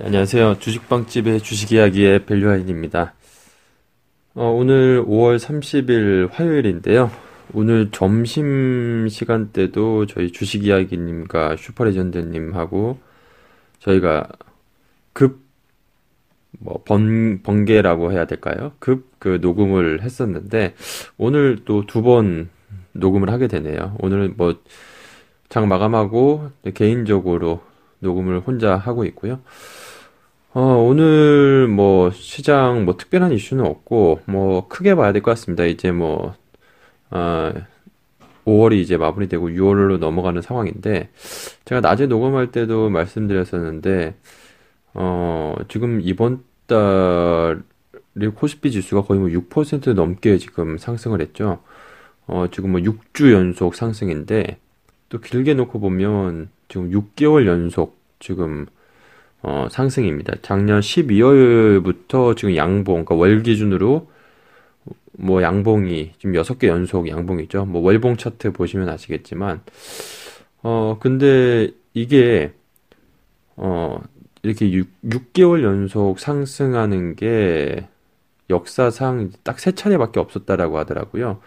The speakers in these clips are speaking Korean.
안녕하세요. 주식방집의 주식이야기의 밸류아인입니다. 어, 오늘 5월 30일 화요일인데요. 오늘 점심 시간대도 저희 주식이야기님과 슈퍼레전드님하고 저희가 급, 뭐, 번, 번개라고 해야 될까요? 급 그 녹음을 했었는데, 오늘 또 두 번 녹음을 하게 되네요. 오늘은 뭐, 장 마감하고 개인적으로 녹음을 혼자 하고 있고요. 어, 오늘 뭐 시장 뭐 특별한 이슈는 없고 뭐 크게 봐야 될 것 같습니다. 이제 뭐 어, 5월이 이제 마무리되고 6월로 넘어가는 상황인데 제가 낮에 녹음할 때도 말씀드렸었는데 어, 지금 이번 달에 코스피 지수가 거의 뭐 6% 넘게 지금 상승을 했죠. 어, 지금 뭐 6주 연속 상승인데 또 길게 놓고 보면 지금 6개월 연속 지금 어, 상승입니다. 작년 12월부터 지금 양봉, 그러니까 월 기준으로 뭐 양봉이 지금 6개 연속 양봉이죠. 뭐 월봉 차트 보시면 아시겠지만 어 근데 이게 어 이렇게 6, 6개월 연속 상승하는 게 역사상 딱 세 차례밖에 없었다라고 하더라고요.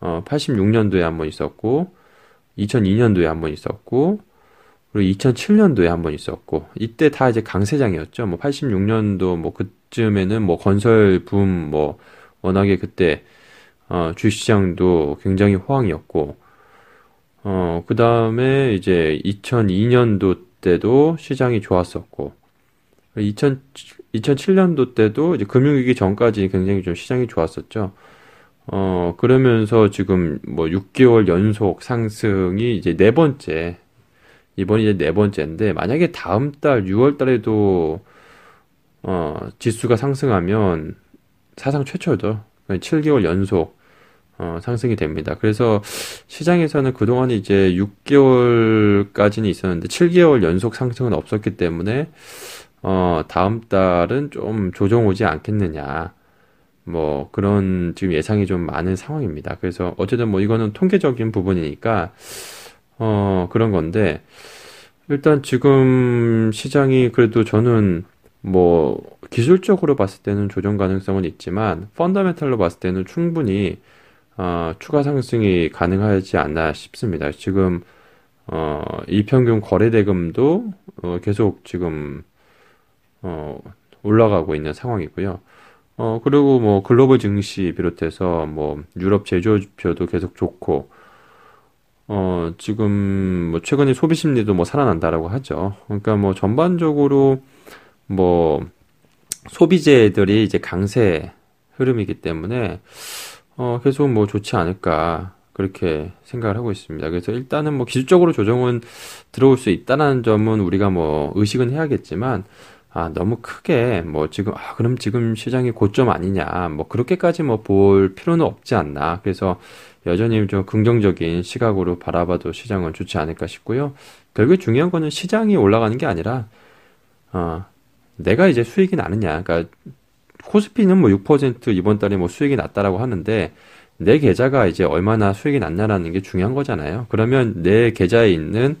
어 86년도에 한 번 있었고 2002년도에 한 번 있었고 그리고 2007년도에 한 번 있었고 이때 다 이제 강세장이었죠. 뭐 86년도 뭐 그쯤에는 뭐 건설 붐 뭐 워낙에 그때 어 주시장도 굉장히 호황이었고 어 그다음에 이제 2002년도 때도 시장이 좋았었고 2000 2007년도 때도 이제 금융위기 전까지 굉장히 좀 시장이 좋았었죠. 어, 그러면서 지금 뭐 6개월 연속 상승이 이제 네 번째, 이번이 이제 네 번째인데, 만약에 다음 달 6월 달에도, 어, 지수가 상승하면 사상 최초죠. 7개월 연속, 어, 상승이 됩니다. 그래서 시장에서는 그동안 이제 6개월까지는 있었는데, 7개월 연속 상승은 없었기 때문에, 어, 다음 달은 좀 조정 오지 않겠느냐. 뭐 그런 지금 예상이 좀 많은 상황입니다. 그래서 어쨌든 뭐 이거는 통계적인 부분이니까 어 그런 건데 일단 지금 시장이 그래도 저는 뭐 기술적으로 봤을 때는 조정 가능성은 있지만 펀더멘탈로 봤을 때는 충분히 어, 추가 상승이 가능하지 않나 싶습니다. 지금 어, 이평균 거래 대금도 어, 계속 지금 어, 올라가고 있는 상황이고요. 어, 그리고 뭐 글로벌 증시 비롯해서 뭐 유럽 제조표도 계속 좋고, 어, 지금 뭐 최근에 소비 심리도 뭐 살아난다라고 하죠. 그러니까 뭐 전반적으로 뭐 소비재들이 이제 강세 흐름이기 때문에 어, 계속 뭐 좋지 않을까 그렇게 생각을 하고 있습니다. 그래서 일단은 뭐 기술적으로 조정은 들어올 수 있다는 점은 우리가 뭐 의식은 해야겠지만 아, 너무 크게 뭐 지금 아, 그럼 지금 시장이 고점 아니냐. 뭐 그렇게까지 뭐 볼 필요는 없지 않나. 그래서 여전히 좀 긍정적인 시각으로 바라봐도 시장은 좋지 않을까 싶고요. 결국 중요한 거는 시장이 올라가는 게 아니라 어, 내가 이제 수익이 나느냐. 그러니까 코스피는 뭐 6% 이번 달에 뭐 수익이 났다라고 하는데 내 계좌가 이제 얼마나 수익이 났냐라는 게 중요한 거잖아요. 그러면 내 계좌에 있는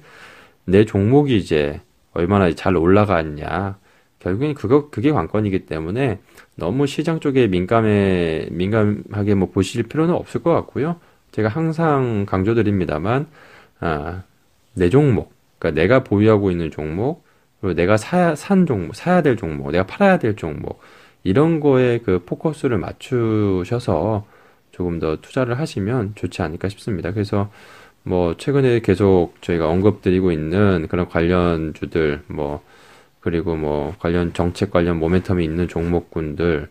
내 종목이 이제 얼마나 잘 올라갔냐. 결국엔 그거 그게 관건이기 때문에 너무 시장 쪽에 민감해 민감하게 뭐 보실 필요는 없을 것 같고요. 제가 항상 강조드립니다만 아, 내 종목, 그러니까 내가 보유하고 있는 종목, 그리고 내가 사야 산 종목, 사야 될 종목, 내가 팔아야 될 종목 이런 거에 그 포커스를 맞추셔서 조금 더 투자를 하시면 좋지 않을까 싶습니다. 그래서 뭐 최근에 계속 저희가 언급드리고 있는 그런 관련주들 뭐 그리고 뭐 관련 정책 관련 모멘텀이 있는 종목군들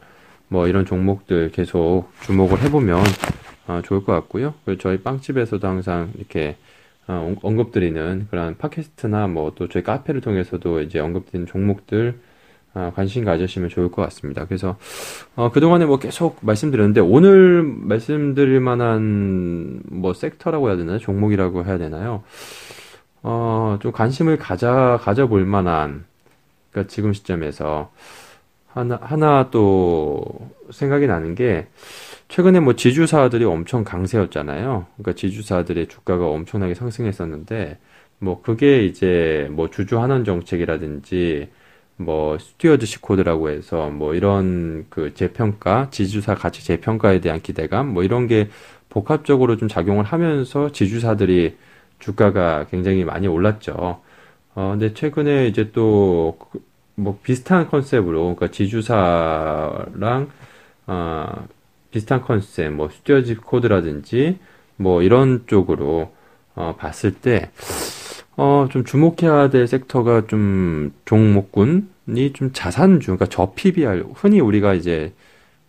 뭐 이런 종목들 계속 주목을 해보면 어, 좋을 것 같고요. 그리고 저희 빵집에서도 항상 이렇게 어, 언급드리는 그런 팟캐스트나 뭐 또 저희 카페를 통해서도 이제 언급드리는 종목들 어, 관심 가지시면 좋을 것 같습니다. 그래서 어, 그동안에 뭐 계속 말씀드렸는데 오늘 말씀드릴 만한 뭐 섹터라고 해야 되나요? 종목이라고 해야 되나요? 어, 좀 관심을 가져 가져볼 만한 그러니까 지금 시점에서 하나 하나 또 생각이 나는 게 최근에 뭐 지주사들이 엄청 강세였잖아요. 그러니까 지주사들의 주가가 엄청나게 상승했었는데 뭐 그게 이제 뭐 주주 환원 정책이라든지 뭐 stewardship code라고 해서 뭐 이런 그 재평가, 지주사 가치 재평가에 대한 기대감 뭐 이런 게 복합적으로 좀 작용을 하면서 지주사들이 주가가 굉장히 많이 올랐죠. 어, 근데 최근에 이제 또, 그뭐 비슷한 컨셉으로, 그러니까 지주사랑, 어, 비슷한 컨셉, 뭐 stewardship code라든지, 뭐 이런 쪽으로, 어, 봤을 때, 어, 좀 주목해야 될 섹터가 좀 종목군이 좀 자산주, 그러니까 저 PBR, 흔히 우리가 이제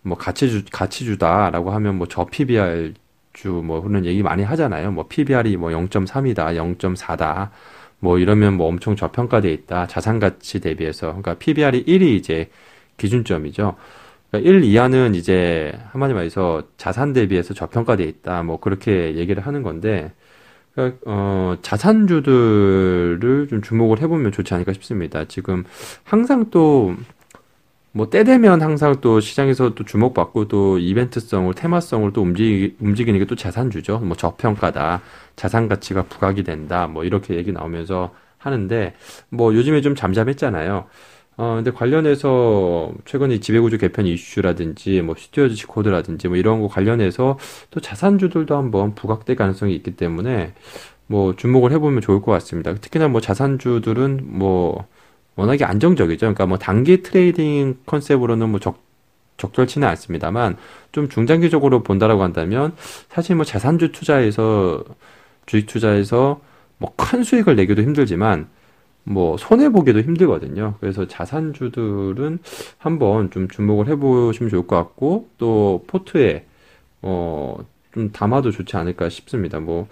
뭐 가치주, 가치주다라고 하면 뭐 저 PBR 주 뭐 그런 얘기 많이 하잖아요. 뭐 PBR이 뭐 0.3이다, 0.4다. 뭐 이러면 뭐 엄청 저평가돼 있다. 자산 가치 대비해서. 그러니까 PBR이 1이 이제 기준점이죠. 그러니까 1 이하는 이제 한마디 말해서 자산 대비해서 저평가돼 있다. 뭐 그렇게 얘기를 하는 건데 그러니까 어, 자산주들을 좀 주목을 해 보면 좋지 않을까 싶습니다. 지금 항상 또 뭐 때 되면 항상 또 시장에서 또 주목받고 또 이벤트성을 테마성을 또 움직이, 움직이는 게 또 자산주죠. 뭐 저평가다, 자산 가치가 부각이 된다, 뭐 이렇게 얘기 나오면서 하는데 뭐 요즘에 좀 잠잠했잖아요. 어, 근데 관련해서 최근에 지배구조 개편 이슈라든지 뭐 stewardship code라든지 뭐 이런 거 관련해서 또 자산주들도 한번 부각될 가능성이 있기 때문에 뭐 주목을 해보면 좋을 것 같습니다. 특히나 뭐 자산주들은 뭐 워낙에 안정적이죠. 그러니까 뭐 단기 trading 컨셉으로는 뭐 적, 적절치는 않습니다만 좀 중장기적으로 본다라고 한다면 사실 뭐 자산주 투자에서 주식 투자에서 뭐 큰 수익을 내기도 힘들지만 뭐 손해 보기도 힘들거든요. 그래서 자산주들은 한번 좀 주목을 해보시면 좋을 것 같고 또 포트에 어 좀 담아도 좋지 않을까 싶습니다. 뭐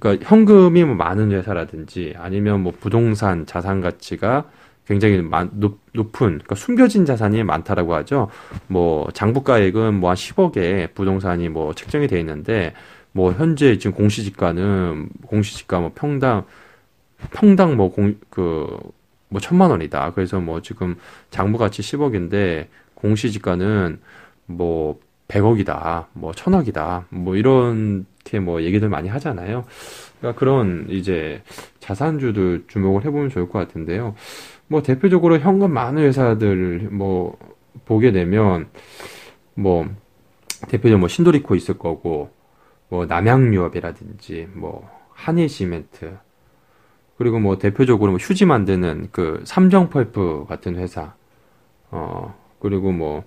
그러니까 현금이 뭐 많은 회사라든지 아니면 뭐 부동산 자산 가치가 굉장히 많, 높, 높은 그러니까 숨겨진 자산이 많다라고 하죠. 뭐 장부가액은 뭐 한 10억에 부동산이 뭐 책정이 돼 있는데 뭐 현재 지금 공시지가는 공시지가 뭐 평당 평당 뭐 공, 그, 뭐 천만 원이다. 그래서 뭐 지금 장부 가치 10억인데 공시지가는 뭐 100억이다. 뭐 천억이다. 뭐 이렇게 뭐 얘기들 많이 하잖아요. 그러니까 그런 이제 자산주들 주목을 해보면 좋을 것 같은데요. 뭐 대표적으로 현금 많은 회사들 뭐 보게 되면 뭐 대표적으로 뭐 신도리코 있을 거고 뭐 남양유업이라든지 뭐 한일시멘트 그리고 뭐 대표적으로 뭐 휴지 만드는 그 삼정펄프 같은 회사, 어, 그리고 뭐,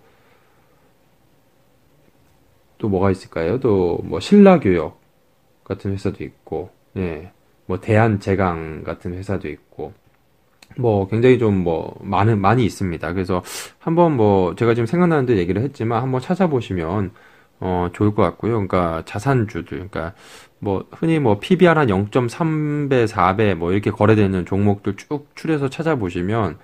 또 뭐가 있을까요? 또 뭐 신라교역 같은 회사도 있고, 예, 뭐 대한제강 같은 회사도 있고, 뭐 굉장히 좀 뭐 많은 많이 있습니다. 그래서 한번 뭐 제가 지금 생각나는 데 얘기를 했지만 한번 찾아보시면 어 좋을 것 같고요. 그러니까 자산주들, 그러니까 뭐 흔히 뭐 PBR 한 0.3배, 4배 뭐 이렇게 거래되는 종목들 쭉 추려서 찾아보시면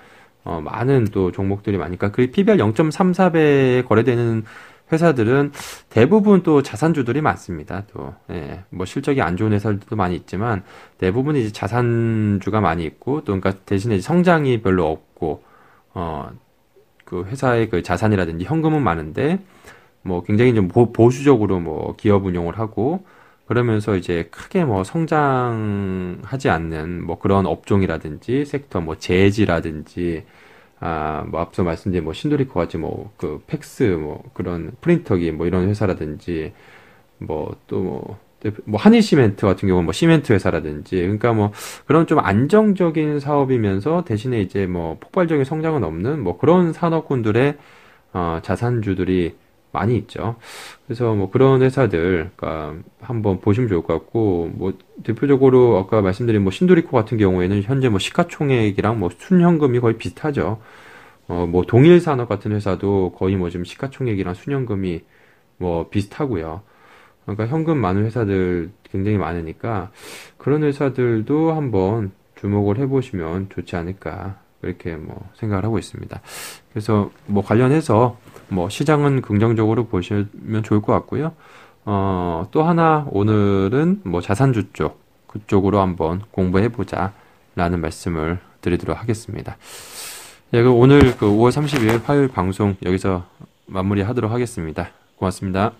어 많은 또 종목들이 많으니까 그 PBR 0.34배에 거래되는 회사들은 대부분 또 자산주들이 많습니다. 또, 예, 뭐 실적이 안 좋은 회사들도 많이 있지만 대부분 이제 자산주가 많이 있고 또 그러니까 대신에 성장이 별로 없고, 어, 그 회사의 그 자산이라든지 현금은 많은데 뭐 굉장히 좀 보 수적으로 뭐 기업 운용을 하고 그러면서 이제 크게 뭐 성장하지 않는 뭐 그런 업종이라든지 섹터 뭐 재지라든지 아 뭐 앞서 말씀드린 뭐 신도리코 같이 뭐 그 팩스 뭐 그런 프린터기 뭐 이런 회사라든지 뭐 또뭐 뭐 한일 시멘트 같은 경우는 뭐 시멘트 회사라든지 그러니까 뭐 그런 좀 안정적인 사업이면서 대신에 이제 뭐 폭발적인 성장은 없는 뭐 그런 산업군들의 어 자산주들이 많이 있죠. 그래서 뭐 그런 회사들, 그러니까 한번 보시면 좋을 것 같고, 뭐 대표적으로 아까 말씀드린 뭐 신도리코 같은 경우에는 현재 뭐 시가총액이랑 뭐 순현금이 거의 비슷하죠. 어, 뭐 동일 산업 같은 회사도 거의 뭐 지금 시가총액이랑 순현금이 뭐 비슷하고요. 그러니까 현금 많은 회사들 굉장히 많으니까 그런 회사들도 한번 주목을 해보시면 좋지 않을까 그렇게 뭐 생각을 하고 있습니다. 그래서 뭐 관련해서 뭐 시장은 긍정적으로 보시면 좋을 것 같고요. 어, 또 하나 오늘은 뭐 자산주 쪽 그쪽으로 한번 공부해 보자라는 말씀을 드리도록 하겠습니다. 예, 그럼 오늘 그 5월 30일 화요일 방송 여기서 마무리하도록 하겠습니다. 고맙습니다.